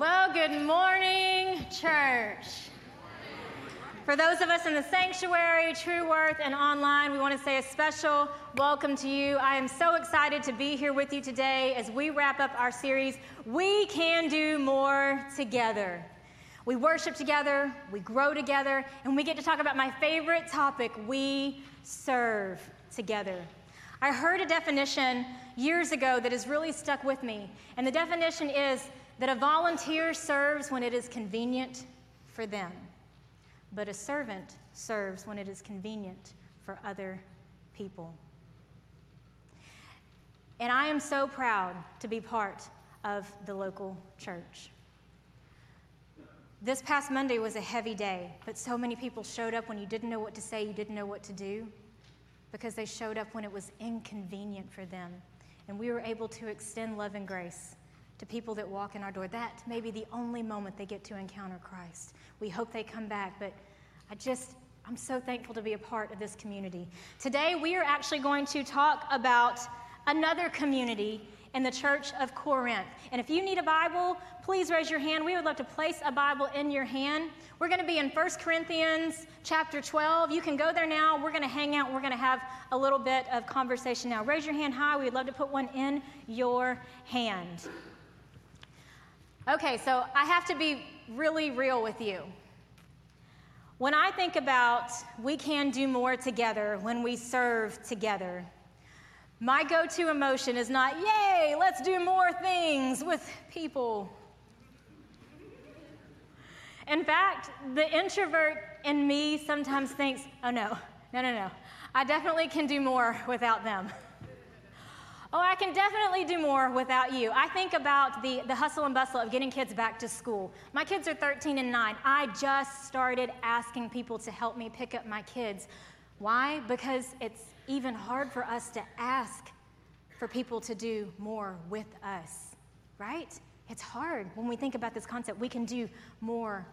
Well, good morning, church. For those of us in the sanctuary, True Worth, and online, we want to say a special welcome to you. I am so excited to be here with you today as we wrap up our series, We Can Do More Together. We worship together, we grow together, and we get to talk about my favorite topic we serve together. I heard a definition years ago that has really stuck with me, and the definition is that a volunteer serves when it is convenient for them, but a servant serves when it is convenient for other people. And I am so proud to be part of the local church. This past Monday was a heavy day, but so many people showed up when you didn't know what to say, you didn't know what to do, because they showed up when it was inconvenient for them. And we were able to extend love and grace to people that walk in our door. That may be the only moment they get to encounter Christ. We hope they come back, but I just, I'm so thankful to be a part of this community. Today, we are actually going to talk about another community in the church of Corinth. And if you need a Bible, please raise your hand. We would love to place a Bible in your hand. We're going to be in 1 Corinthians chapter 12. You can go there now. We're going to hang out. We're going to have a little bit of conversation now. Raise your hand high. We'd love to put one in your hand. Okay, so I have to be really real with you. When I think about we can do more together when we serve together, my go to emotion is not, yay, let's do more things with people. In fact, the introvert in me sometimes thinks, oh no, no, no, no. I definitely can do more without them. Oh, I can definitely do more without you. I think about the, the hustle and bustle of getting kids back to school. My kids are 13 and 9. I just started asking people to help me pick up my kids. Why? Because it's even hard for us to ask for people to do more with us, right? It's hard when we think about this concept. We can do more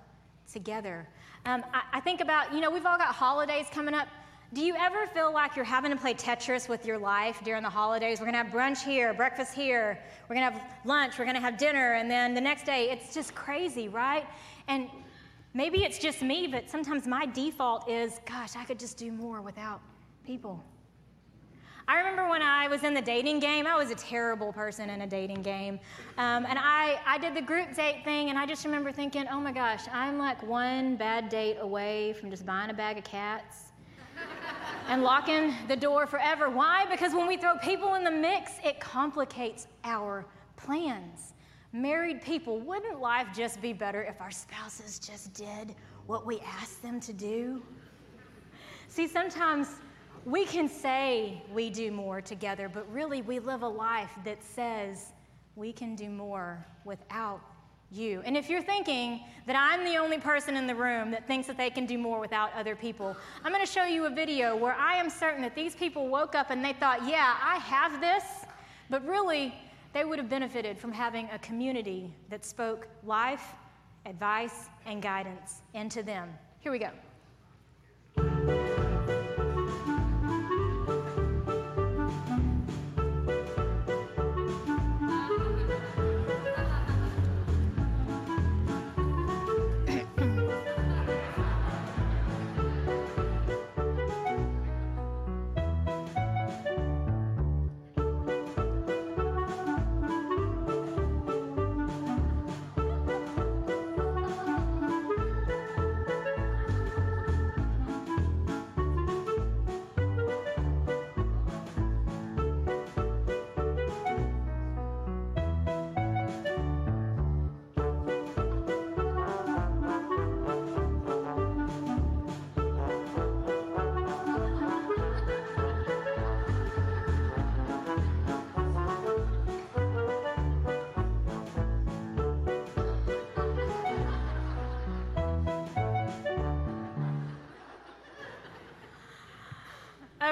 together. Um, I, I think about, you know, we've all got holidays coming up. Do you ever feel like you're having to play Tetris with your life during the holidays? We're gonna have brunch here, breakfast here, we're gonna have lunch, we're gonna have dinner, and then the next day, it's just crazy, right? And maybe it's just me, but sometimes my default is, gosh, I could just do more without people. I remember when I was in the dating game, I was a terrible person in a dating game. Um, and I, I did the group date thing, and I just remember thinking, oh my gosh, I'm like one bad date away from just buying a bag of cats and locking the door forever. Why? Because when we throw people in the mix, it complicates our plans. Married people, wouldn't life just be better if our spouses just did what we asked them to do? See, sometimes we can say we do more together, but really we live a life that says we can do more without you. And if you're thinking that I'm the only person in the room that thinks that they can do more without other people, I'm going to show you a video where I am certain that these people woke up and they thought, yeah, I have this, but really, they would have benefited from having a community that spoke life, advice, and guidance into them. Here we go.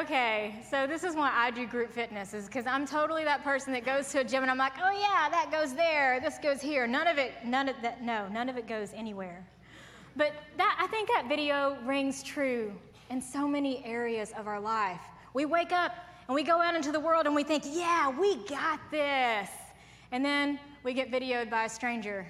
Okay, so this is why I do group fitness, is because I'm totally that person that goes to a gym and I'm like, oh yeah, that goes there, this goes here. None of it, none of that, no, none of it goes anywhere. But that, I think that video rings true in so many areas of our life. We wake up and we go out into the world and we think, yeah, we got this. And then we get videoed by a stranger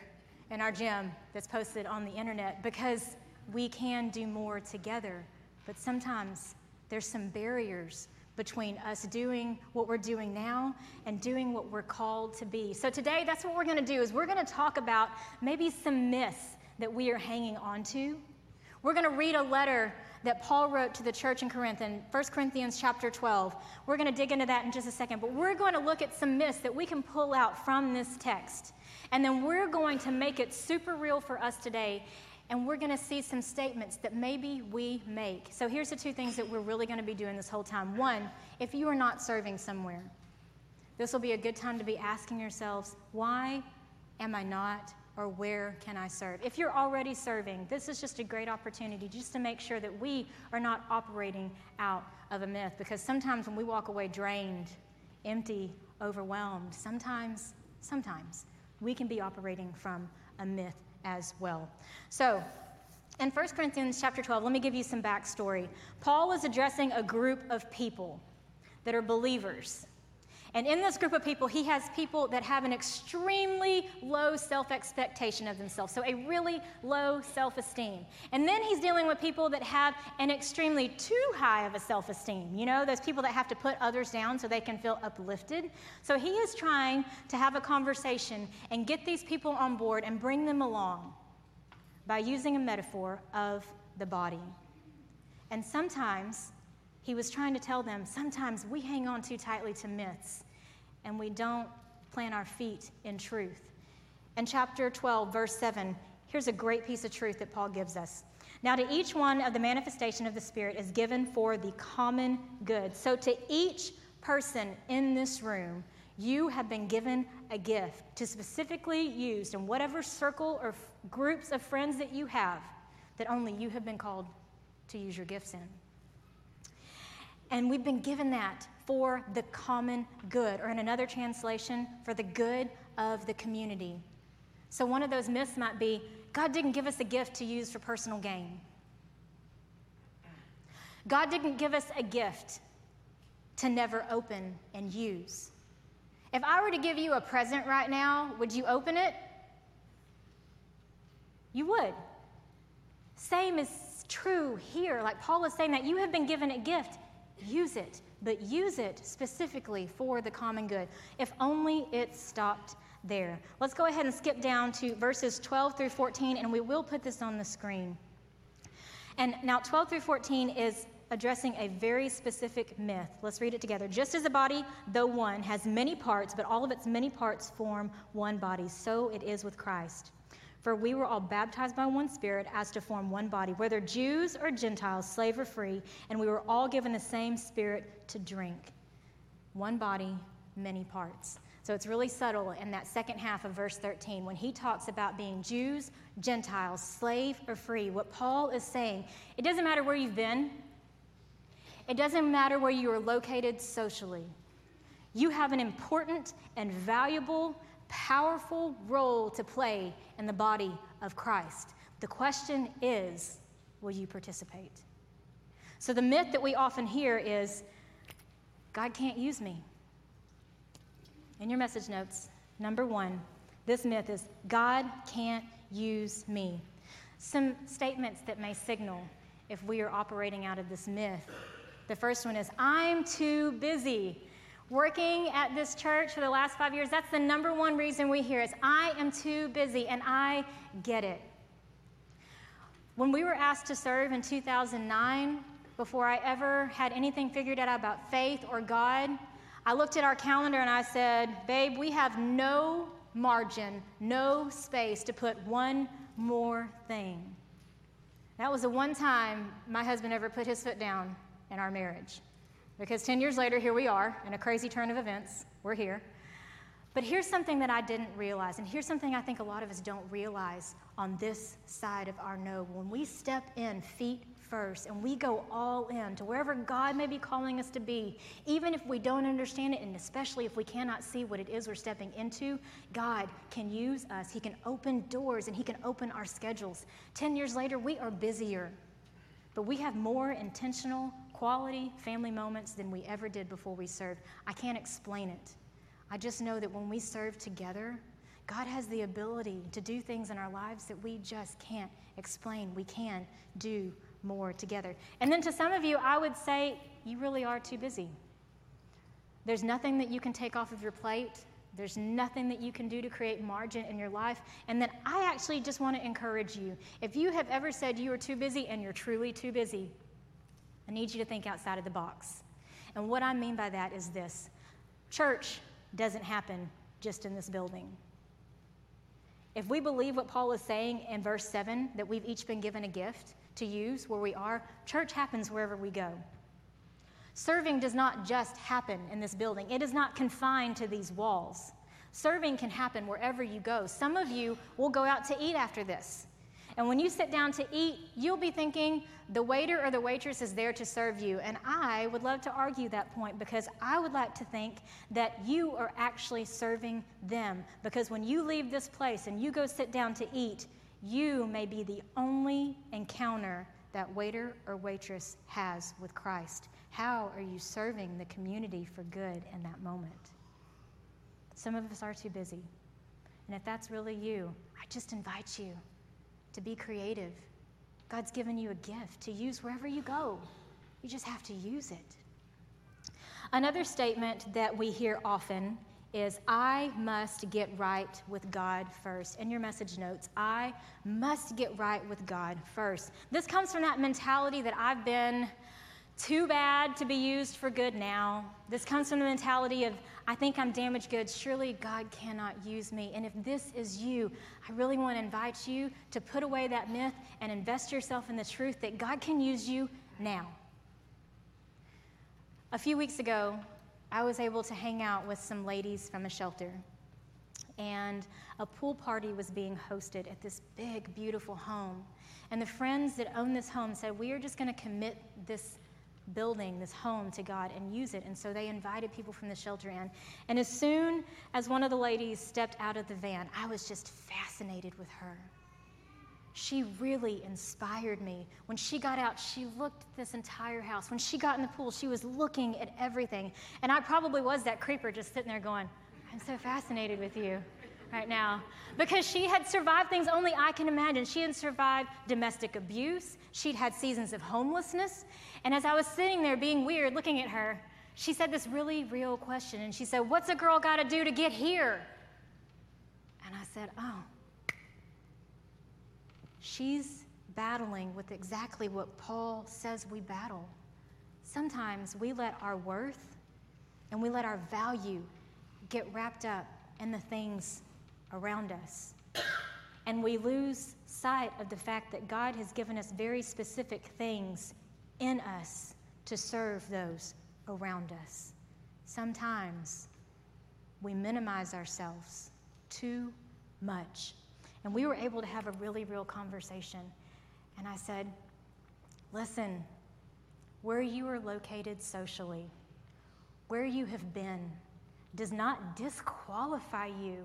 in our gym that's posted on the internet because we can do more together. But sometimes there's some barriers between us doing what we're doing now and doing what we're called to be. So today that's what we're going to do is we're going to talk about maybe some myths that we are hanging on to. We're going to read a letter that Paul wrote to the church in Corinth in 1 Corinthians chapter 12. We're going to dig into that in just a second, but we're going to look at some myths that we can pull out from this text. And then we're going to make it super real for us today and we're going to see some statements that maybe we make. So here's the two things that we're really going to be doing this whole time. One, if you are not serving somewhere, this will be a good time to be asking yourselves, why am I not or where can I serve? If you're already serving, this is just a great opportunity just to make sure that we are not operating out of a myth because sometimes when we walk away drained, empty, overwhelmed, sometimes, sometimes we can be operating from a myth as well. So, in 1 Corinthians chapter 12, let me give you some backstory. Paul is addressing a group of people that are believers. And in this group of people, he has people that have an extremely low self expectation of themselves, so a really low self esteem. And then he's dealing with people that have an extremely too high of a self esteem. You know, those people that have to put others down so they can feel uplifted. So he is trying to have a conversation and get these people on board and bring them along by using a metaphor of the body. And sometimes he was trying to tell them sometimes we hang on too tightly to myths and we don't plant our feet in truth. In chapter 12, verse 7, here's a great piece of truth that Paul gives us. Now, to each one of the manifestation of the Spirit is given for the common good. So, to each person in this room, you have been given a gift to specifically use in whatever circle or f- groups of friends that you have that only you have been called to use your gifts in. And we've been given that for the common good, or in another translation, for the good of the community. So, one of those myths might be God didn't give us a gift to use for personal gain. God didn't give us a gift to never open and use. If I were to give you a present right now, would you open it? You would. Same is true here. Like Paul is saying that you have been given a gift, use it but use it specifically for the common good. If only it stopped there. Let's go ahead and skip down to verses 12 through 14, and we will put this on the screen. And now, 12 through 14 is addressing a very specific myth. Let's read it together. Just as a body, though one, has many parts, but all of its many parts form one body, so it is with Christ. For we were all baptized by one Spirit as to form one body, whether Jews or Gentiles, slave or free, and we were all given the same Spirit to drink. One body, many parts. So it's really subtle in that second half of verse 13 when he talks about being Jews, Gentiles, slave or free. What Paul is saying, it doesn't matter where you've been, it doesn't matter where you are located socially. You have an important and valuable powerful role to play in the body of Christ. The question is will you participate? So, the myth that we often hear is God can't use me. In your message notes, number one, this myth is God can't use me. Some statements that may signal if we are operating out of this myth. The first one is I'm too busy. Working at this church for the last five years, that's the number one reason we hear is I am too busy, and I get it. When we were asked to serve in 2009, before I ever had anything figured out about faith or God, I looked at our calendar and I said, Babe, we have no margin, no space to put one more thing. That was the one time my husband ever put his foot down in our marriage. Because 10 years later, here we are in a crazy turn of events. We're here. But here's something that I didn't realize, and here's something I think a lot of us don't realize on this side of our no. When we step in feet first and we go all in to wherever God may be calling us to be, even if we don't understand it, and especially if we cannot see what it is we're stepping into, God can use us. He can open doors and He can open our schedules. 10 years later, we are busier, but we have more intentional quality family moments than we ever did before we served. I can't explain it. I just know that when we serve together, God has the ability to do things in our lives that we just can't explain. We can do more together. And then to some of you, I would say you really are too busy. There's nothing that you can take off of your plate. There's nothing that you can do to create margin in your life. And then I actually just want to encourage you. If you have ever said you are too busy and you're truly too busy, I need you to think outside of the box. And what I mean by that is this church doesn't happen just in this building. If we believe what Paul is saying in verse 7, that we've each been given a gift to use where we are, church happens wherever we go. Serving does not just happen in this building, it is not confined to these walls. Serving can happen wherever you go. Some of you will go out to eat after this. And when you sit down to eat, you'll be thinking the waiter or the waitress is there to serve you. And I would love to argue that point because I would like to think that you are actually serving them. Because when you leave this place and you go sit down to eat, you may be the only encounter that waiter or waitress has with Christ. How are you serving the community for good in that moment? Some of us are too busy. And if that's really you, I just invite you to be creative. God's given you a gift to use wherever you go. You just have to use it. Another statement that we hear often is I must get right with God first. In your message notes, I must get right with God first. This comes from that mentality that I've been too bad to be used for good now. This comes from the mentality of, I think I'm damaged goods. Surely God cannot use me. And if this is you, I really want to invite you to put away that myth and invest yourself in the truth that God can use you now. A few weeks ago, I was able to hang out with some ladies from a shelter. And a pool party was being hosted at this big, beautiful home. And the friends that own this home said, We are just going to commit this building, this home to God and use it. And so they invited people from the shelter in. And as soon as one of the ladies stepped out of the van, I was just fascinated with her. She really inspired me. When she got out, she looked at this entire house. When she got in the pool, she was looking at everything. And I probably was that creeper just sitting there going, I'm so fascinated with you right now because she had survived things only I can imagine. She had survived domestic abuse, she'd had seasons of homelessness. And as I was sitting there being weird looking at her, she said this really real question. And she said, What's a girl got to do to get here? And I said, Oh, she's battling with exactly what Paul says we battle. Sometimes we let our worth and we let our value get wrapped up in the things around us. And we lose sight of the fact that God has given us very specific things in us to serve those around us. Sometimes we minimize ourselves too much. And we were able to have a really real conversation. And I said, Listen, where you are located socially, where you have been, does not disqualify you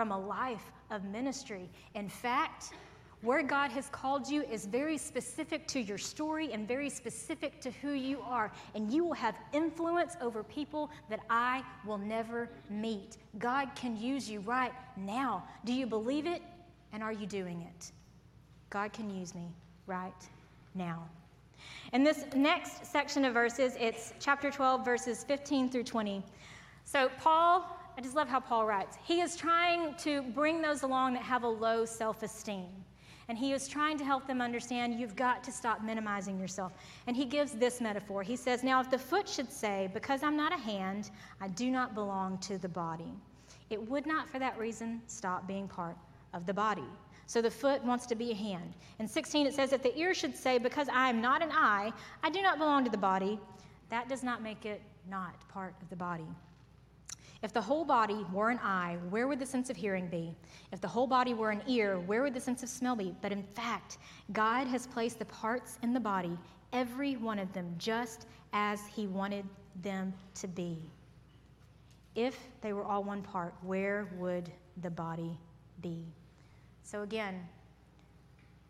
from a life of ministry. In fact, where God has called you is very specific to your story and very specific to who you are. And you will have influence over people that I will never meet. God can use you right now. Do you believe it? And are you doing it? God can use me right now. In this next section of verses, it's chapter 12, verses 15 through 20. So, Paul I just love how Paul writes. He is trying to bring those along that have a low self esteem. And he is trying to help them understand you've got to stop minimizing yourself. And he gives this metaphor. He says, Now, if the foot should say, Because I'm not a hand, I do not belong to the body, it would not for that reason stop being part of the body. So the foot wants to be a hand. In 16, it says, If the ear should say, Because I am not an eye, I do not belong to the body, that does not make it not part of the body. If the whole body were an eye, where would the sense of hearing be? If the whole body were an ear, where would the sense of smell be? But in fact, God has placed the parts in the body, every one of them, just as He wanted them to be. If they were all one part, where would the body be? So again,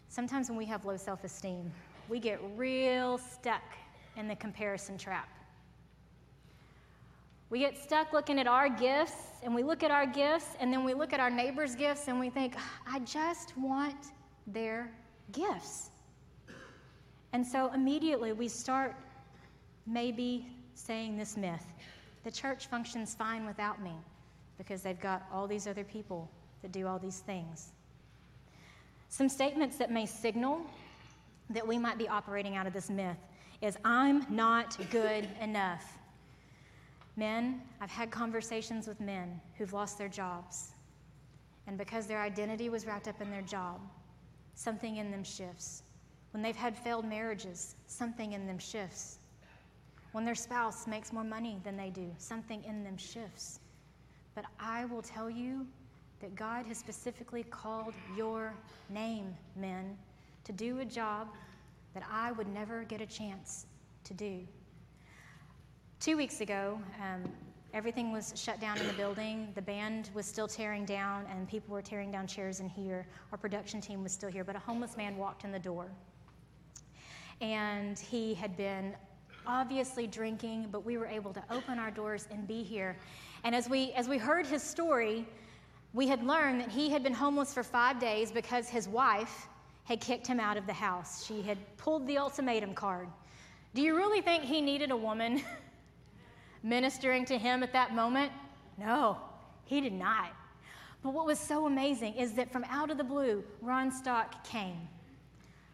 sometimes when we have low self esteem, we get real stuck in the comparison trap We get stuck looking at our gifts, and we look at our gifts, and then we look at our neighbor's gifts, and we think, ah, I just want their gifts. And so immediately we start maybe saying this myth the church functions fine without me because they've got all these other people that do all these things. Some statements that may signal that we might be operating out of this myth is I'm not good enough. Men, I've had conversations with men who've lost their jobs. And because their identity was wrapped up in their job, something in them shifts. When they've had failed marriages, something in them shifts. When their spouse makes more money than they do, something in them shifts. But I will tell you that God has specifically called your name, men, to do a job that I would never get a chance to do. Two weeks ago, um, everything was shut down in the building. The band was still tearing down, and people were tearing down chairs in here. Our production team was still here, but a homeless man walked in the door. And he had been obviously drinking, but we were able to open our doors and be here. And as we, as we heard his story, we had learned that he had been homeless for five days because his wife had kicked him out of the house. She had pulled the ultimatum card. Do you really think he needed a woman ministering to him at that moment? No, he did not. But what was so amazing is that from out of the blue, Ron Stock came.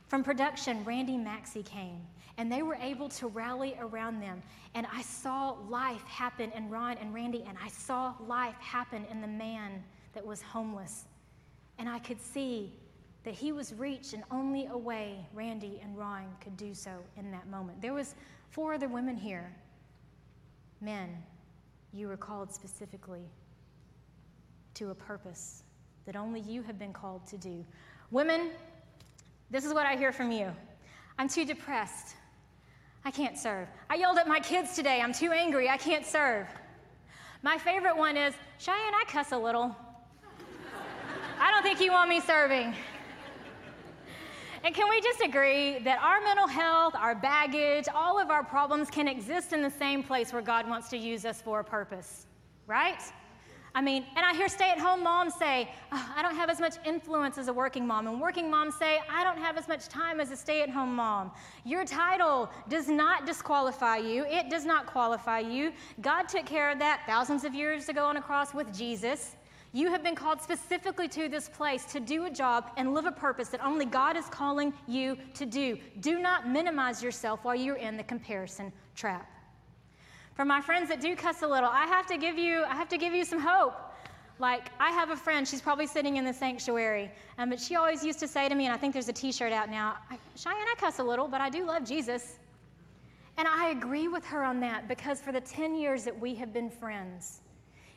From production, Randy Maxey came and they were able to rally around them. And I saw life happen in Ron and Randy, and I saw life happen in the man that was homeless. And I could see that he was reached in only a way Randy and Ron could do so in that moment. There was four other women here. Men, you were called specifically to a purpose that only you have been called to do. Women, this is what I hear from you. I'm too depressed. I can't serve. I yelled at my kids today. I'm too angry. I can't serve. My favorite one is Cheyenne, I cuss a little. I don't think you want me serving. And can we just agree that our mental health, our baggage, all of our problems can exist in the same place where God wants to use us for a purpose, right? I mean, and I hear stay at home moms say, oh, I don't have as much influence as a working mom. And working moms say, I don't have as much time as a stay at home mom. Your title does not disqualify you, it does not qualify you. God took care of that thousands of years ago on a cross with Jesus. You have been called specifically to this place to do a job and live a purpose that only God is calling you to do. Do not minimize yourself while you're in the comparison trap. For my friends that do cuss a little, I have to give you, I have to give you some hope. Like, I have a friend, she's probably sitting in the sanctuary, um, but she always used to say to me, and I think there's a t shirt out now Cheyenne, I cuss a little, but I do love Jesus. And I agree with her on that because for the 10 years that we have been friends,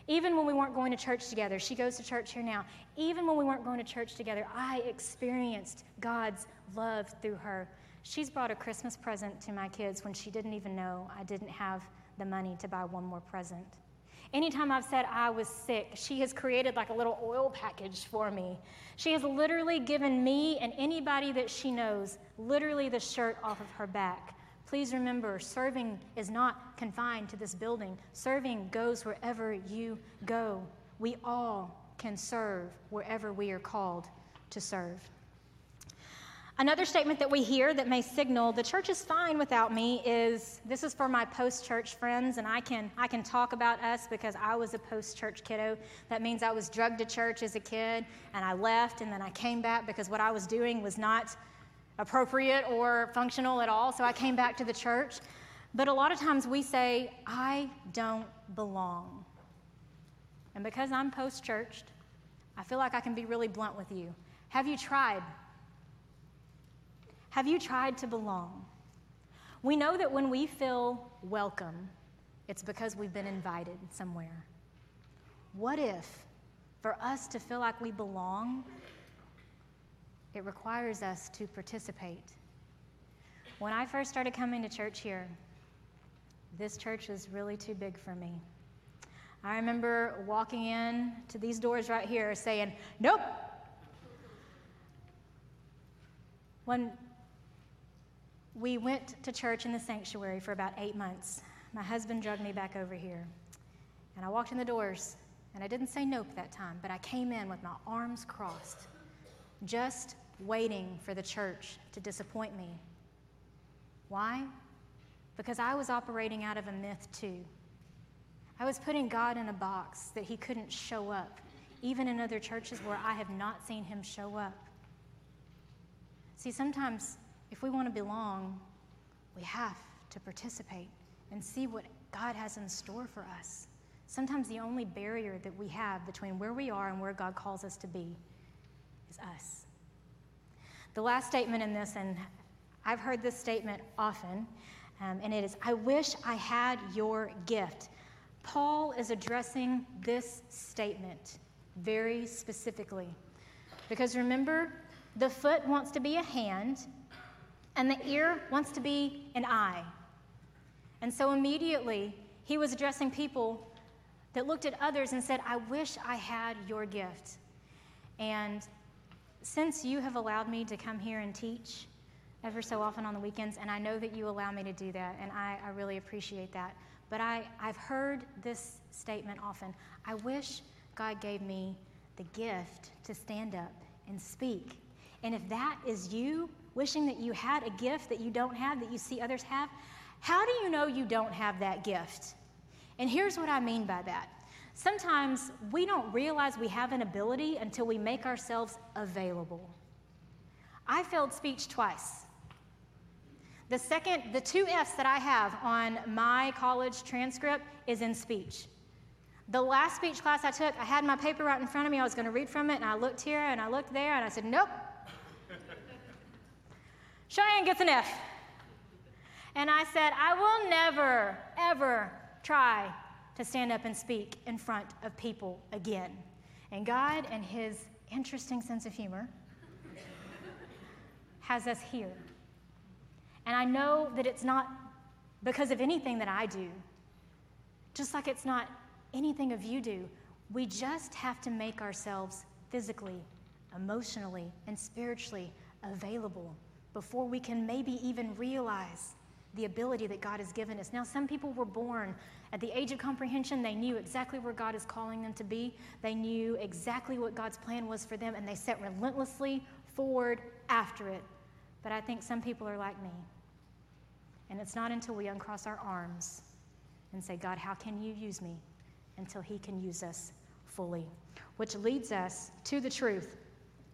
even when we weren't going to church together, she goes to church here now, even when we weren't going to church together, I experienced God's love through her. She's brought a Christmas present to my kids when she didn't even know I didn't have the money to buy one more present. Anytime I've said I was sick, she has created like a little oil package for me. She has literally given me and anybody that she knows literally the shirt off of her back. Please remember, serving is not confined to this building. Serving goes wherever you go. We all can serve wherever we are called to serve. Another statement that we hear that may signal the church is fine without me is this is for my post church friends, and I can, I can talk about us because I was a post church kiddo. That means I was drugged to church as a kid, and I left, and then I came back because what I was doing was not appropriate or functional at all, so I came back to the church. But a lot of times we say, I don't belong. And because I'm post churched, I feel like I can be really blunt with you. Have you tried have you tried to belong? We know that when we feel welcome, it's because we've been invited somewhere. What if, for us to feel like we belong, it requires us to participate? When I first started coming to church here, this church was really too big for me. I remember walking in to these doors right here saying, Nope. When we went to church in the sanctuary for about eight months. My husband drugged me back over here. And I walked in the doors, and I didn't say nope that time, but I came in with my arms crossed, just waiting for the church to disappoint me. Why? Because I was operating out of a myth too. I was putting God in a box that He couldn't show up, even in other churches where I have not seen Him show up. See, sometimes if we want to belong, we have to participate and see what God has in store for us. Sometimes the only barrier that we have between where we are and where God calls us to be is us. The last statement in this, and I've heard this statement often, um, and it is I wish I had your gift. Paul is addressing this statement very specifically. Because remember, the foot wants to be a hand, and the ear wants to be an eye. And so immediately, he was addressing people that looked at others and said, I wish I had your gift. And since you have allowed me to come here and teach ever so often on the weekends, and I know that you allow me to do that, and I, I really appreciate that. But I, I've heard this statement often I wish God gave me the gift to stand up and speak. And if that is you, wishing that you had a gift that you don't have, that you see others have, how do you know you don't have that gift? And here's what I mean by that. Sometimes we don't realize we have an ability until we make ourselves available. I failed speech twice. The second, the two F's that I have on my college transcript is in speech. The last speech class I took, I had my paper right in front of me. I was going to read from it, and I looked here and I looked there, and I said, Nope. Cheyenne gets an F. And I said, I will never, ever try to stand up and speak in front of people again. And God, and His interesting sense of humor, has us here. And I know that it's not because of anything that I do, just like it's not anything of you do. We just have to make ourselves physically, emotionally, and spiritually available before we can maybe even realize the ability that God has given us. Now, some people were born at the age of comprehension. They knew exactly where God is calling them to be, they knew exactly what God's plan was for them, and they set relentlessly forward after it. But I think some people are like me. And it's not until we uncross our arms and say, God, how can you use me? Until He can use us fully. Which leads us to the truth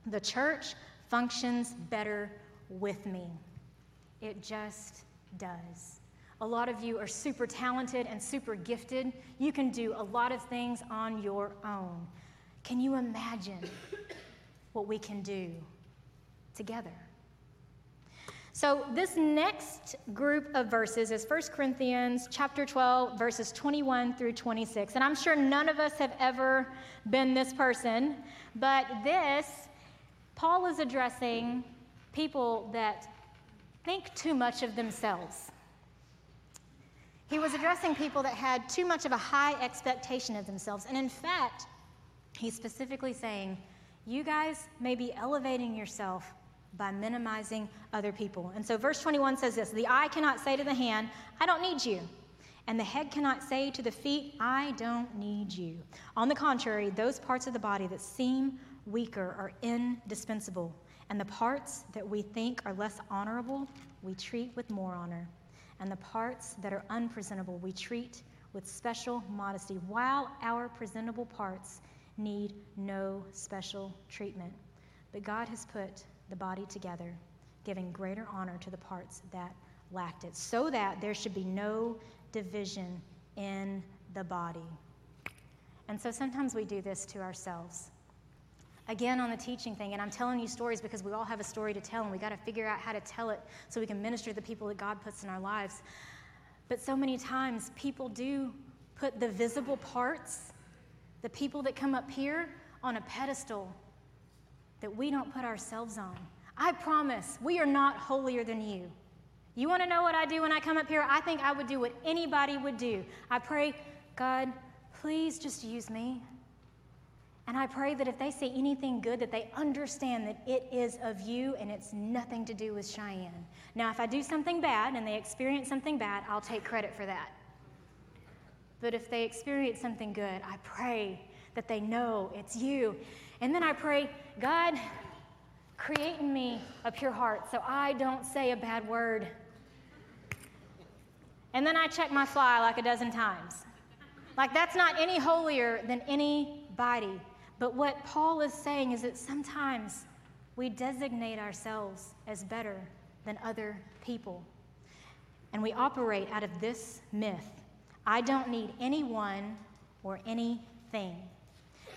the church functions better with me. It just does. A lot of you are super talented and super gifted. You can do a lot of things on your own. Can you imagine what we can do together? So this next group of verses is 1 Corinthians chapter 12 verses 21 through 26. And I'm sure none of us have ever been this person, but this Paul is addressing people that think too much of themselves. He was addressing people that had too much of a high expectation of themselves. And in fact, he's specifically saying, you guys may be elevating yourself by minimizing other people. And so verse 21 says this The eye cannot say to the hand, I don't need you. And the head cannot say to the feet, I don't need you. On the contrary, those parts of the body that seem weaker are indispensable. And the parts that we think are less honorable, we treat with more honor. And the parts that are unpresentable, we treat with special modesty, while our presentable parts need no special treatment. But God has put the body together, giving greater honor to the parts that lacked it, so that there should be no division in the body. And so sometimes we do this to ourselves. Again, on the teaching thing, and I'm telling you stories because we all have a story to tell, and we got to figure out how to tell it so we can minister to the people that God puts in our lives. But so many times, people do put the visible parts, the people that come up here, on a pedestal that we don't put ourselves on. I promise we are not holier than you. You want to know what I do when I come up here? I think I would do what anybody would do. I pray, God, please just use me. And I pray that if they see anything good, that they understand that it is of you and it's nothing to do with Cheyenne. Now, if I do something bad and they experience something bad, I'll take credit for that. But if they experience something good, I pray that they know it's you. And then I pray, God, create in me a pure heart so I don't say a bad word. And then I check my fly like a dozen times. Like, that's not any holier than anybody. But what Paul is saying is that sometimes we designate ourselves as better than other people. And we operate out of this myth I don't need anyone or anything.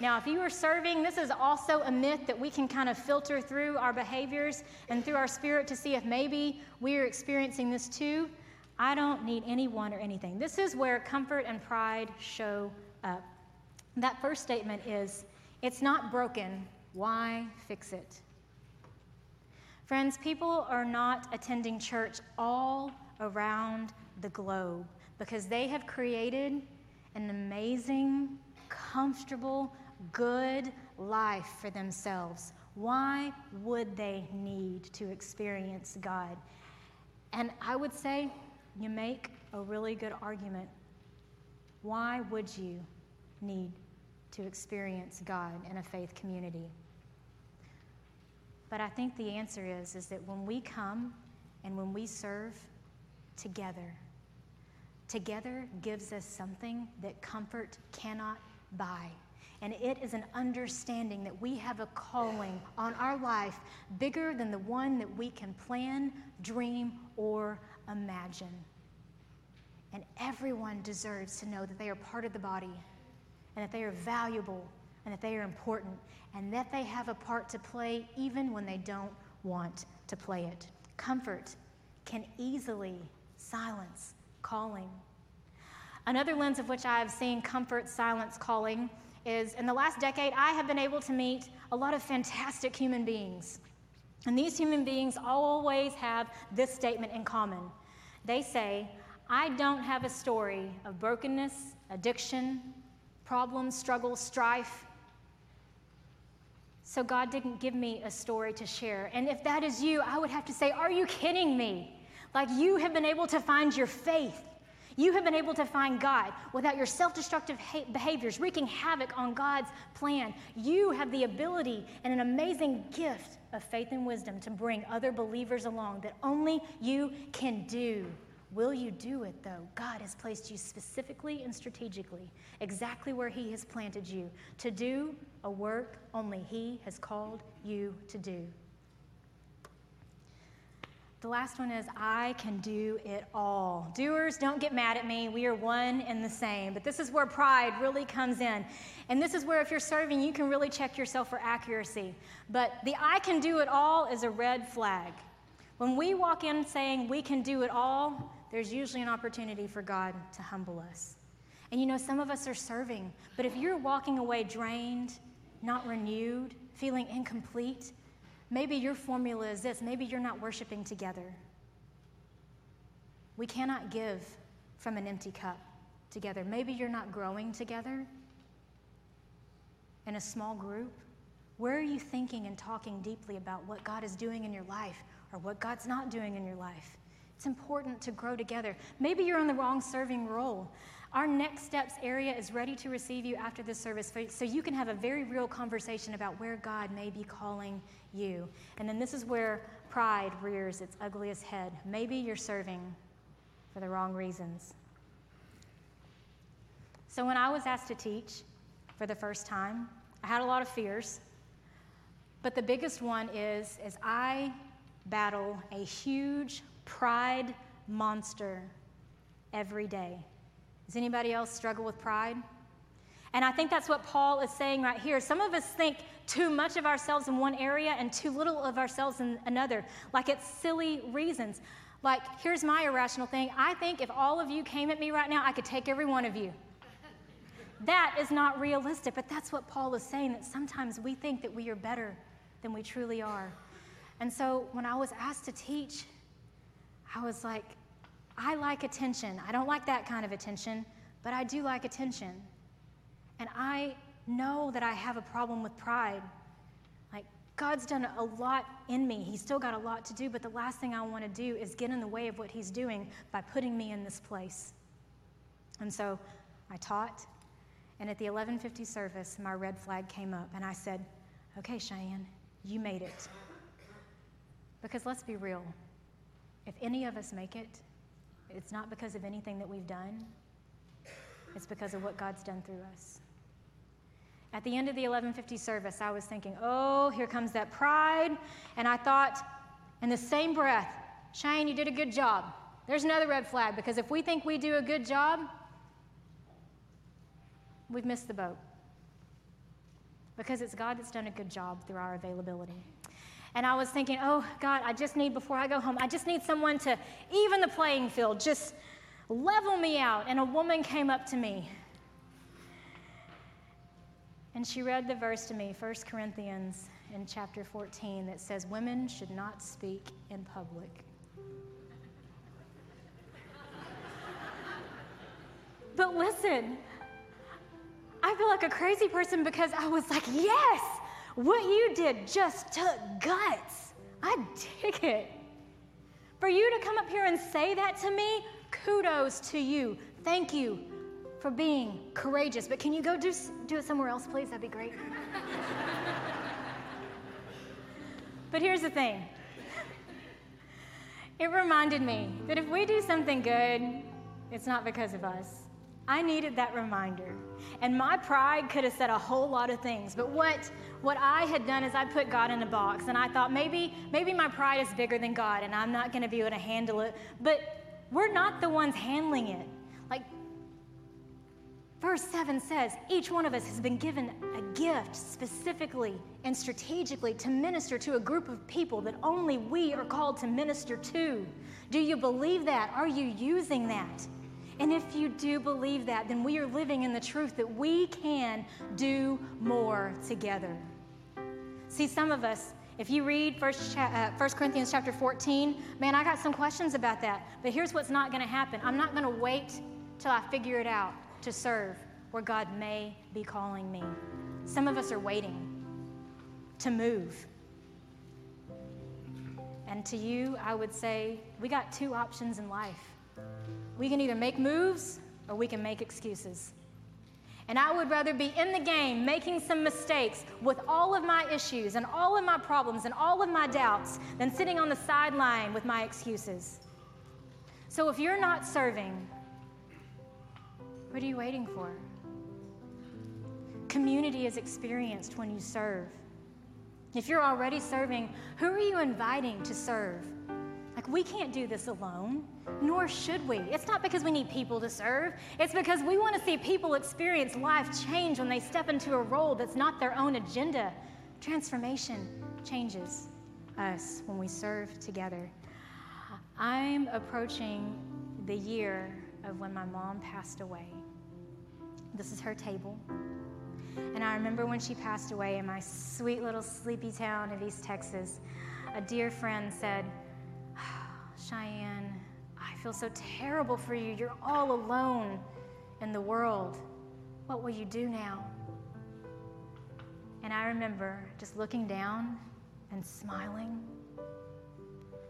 Now, if you are serving, this is also a myth that we can kind of filter through our behaviors and through our spirit to see if maybe we are experiencing this too. I don't need anyone or anything. This is where comfort and pride show up. That first statement is it's not broken. Why fix it? Friends, people are not attending church all around the globe because they have created an amazing, comfortable, good life for themselves. Why would they need to experience God? And I would say you make a really good argument. Why would you need to experience God in a faith community? But I think the answer is, is that when we come and when we serve together, together gives us something that comfort cannot buy. And it is an understanding that we have a calling on our life bigger than the one that we can plan, dream, or imagine. And everyone deserves to know that they are part of the body and that they are valuable and that they are important and that they have a part to play even when they don't want to play it. Comfort can easily silence calling. Another lens of which I have seen comfort silence calling is in the last decade, I have been able to meet a lot of fantastic human beings. And these human beings always have this statement in common. They say, I don't have a story of brokenness, addiction, problems, struggles, strife. So God didn't give me a story to share. And if that is you, I would have to say, Are you kidding me? Like you have been able to find your faith. You have been able to find God without your self destructive behaviors wreaking havoc on God's plan. You have the ability and an amazing gift of faith and wisdom to bring other believers along that only you can do. Will you do it though? God has placed you specifically and strategically, exactly where He has planted you, to do a work only He has called you to do. The last one is I can do it all. Doers, don't get mad at me. We are one and the same. But this is where pride really comes in. And this is where, if you're serving, you can really check yourself for accuracy. But the I can do it all is a red flag. When we walk in saying we can do it all, there's usually an opportunity for God to humble us. And you know, some of us are serving, but if you're walking away drained, not renewed, feeling incomplete, maybe your formula is this maybe you're not worshiping together. We cannot give from an empty cup together. Maybe you're not growing together in a small group. Where are you thinking and talking deeply about what God is doing in your life or what God's not doing in your life? It's important to grow together. Maybe you're on the wrong serving role. Our next steps area is ready to receive you after this service so you can have a very real conversation about where God may be calling you. And then this is where pride rears its ugliest head. Maybe you're serving for the wrong reasons. So when I was asked to teach for the first time, I had a lot of fears. But the biggest one is is I battle a huge pride monster every day. Does anybody else struggle with pride? And I think that's what Paul is saying right here. Some of us think too much of ourselves in one area and too little of ourselves in another, like it's silly reasons. Like, here's my irrational thing I think if all of you came at me right now, I could take every one of you. That is not realistic, but that's what Paul is saying that sometimes we think that we are better than we truly are. And so when I was asked to teach, I was like, I like attention. I don't like that kind of attention, but I do like attention. And I know that I have a problem with pride. Like, God's done a lot in me. He's still got a lot to do, but the last thing I want to do is get in the way of what He's doing by putting me in this place. And so I taught, and at the 1150 service, my red flag came up, and I said, Okay, Cheyenne, you made it. Because let's be real, if any of us make it, it's not because of anything that we've done, it's because of what God's done through us. At the end of the 1150 service, I was thinking, oh, here comes that pride. And I thought, in the same breath, Cheyenne, you did a good job. There's another red flag because if we think we do a good job, we've missed the boat. Because it's God that's done a good job through our availability. And I was thinking, oh, God, I just need, before I go home, I just need someone to even the playing field, just level me out. And a woman came up to me. And she read the verse to me, 1 Corinthians in chapter 14, that says, Women should not speak in public. but listen, I feel like a crazy person because I was like, yes, what you did just took guts. I dig it. For you to come up here and say that to me, kudos to you. Thank you for being courageous. But can you go do, do it somewhere else, please? That'd be great. but here's the thing it reminded me that if we do something good, it's not because of us. I needed that reminder. And my pride could have said a whole lot of things. But what, what I had done is I put God in a box. And I thought maybe, maybe my pride is bigger than God and I'm not going to be able to handle it. But we're not the ones handling it. Like, verse 7 says, each one of us has been given a gift specifically and strategically to minister to a group of people that only we are called to minister to. Do you believe that? Are you using that? And if you do believe that, then we are living in the truth that we can do more together. See, some of us, if you read First, uh, 1 Corinthians chapter 14, man, I got some questions about that. But here's what's not going to happen I'm not going to wait till I figure it out to serve where God may be calling me. Some of us are waiting to move. And to you, I would say we got two options in life we can either make moves or we can make excuses. And I would rather be in the game making some mistakes with all of my issues and all of my problems and all of my doubts than sitting on the sideline with my excuses. So if you're not serving, what are you waiting for? Community is experienced when you serve. If you're already serving, who are you inviting to serve? We can't do this alone, nor should we. It's not because we need people to serve, it's because we want to see people experience life change when they step into a role that's not their own agenda. Transformation changes us when we serve together. I'm approaching the year of when my mom passed away. This is her table. And I remember when she passed away in my sweet little sleepy town of East Texas, a dear friend said, Cheyenne, I feel so terrible for you. You're all alone in the world. What will you do now? And I remember just looking down and smiling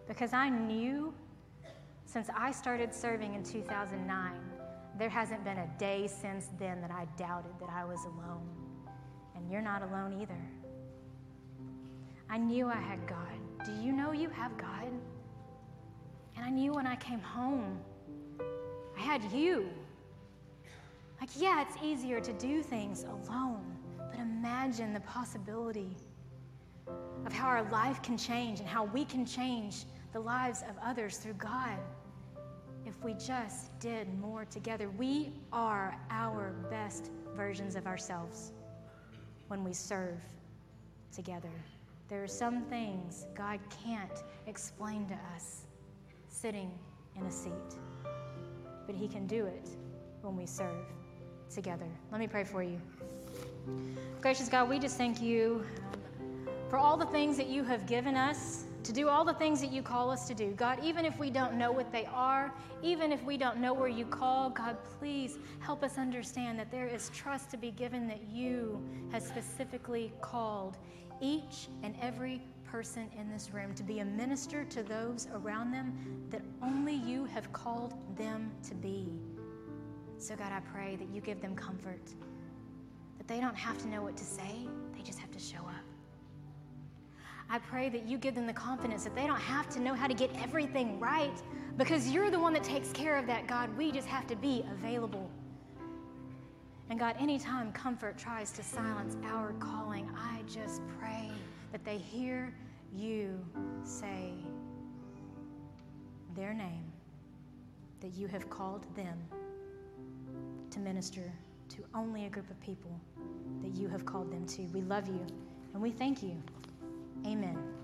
because I knew since I started serving in 2009, there hasn't been a day since then that I doubted that I was alone. And you're not alone either. I knew I had God. Do you know you have God? And I knew when I came home, I had you. Like, yeah, it's easier to do things alone, but imagine the possibility of how our life can change and how we can change the lives of others through God if we just did more together. We are our best versions of ourselves when we serve together. There are some things God can't explain to us sitting in a seat. But He can do it when we serve together. Let me pray for you. Gracious God, we just thank you for all the things that you have given us to do all the things that you call us to do. God, even if we don't know what they are, even if we don't know where you call, God, please help us understand that there is trust to be given that you have specifically called each and every person in this room to be a minister to those around them that only you have called them to be. So, God, I pray that you give them comfort, that they don't have to know what to say, they just have to show up. I pray that you give them the confidence that they don't have to know how to get everything right because you're the one that takes care of that, God. We just have to be available. And God, anytime comfort tries to silence our calling, I just pray that they hear you say their name, that you have called them to minister to only a group of people that you have called them to. We love you and we thank you. Amen.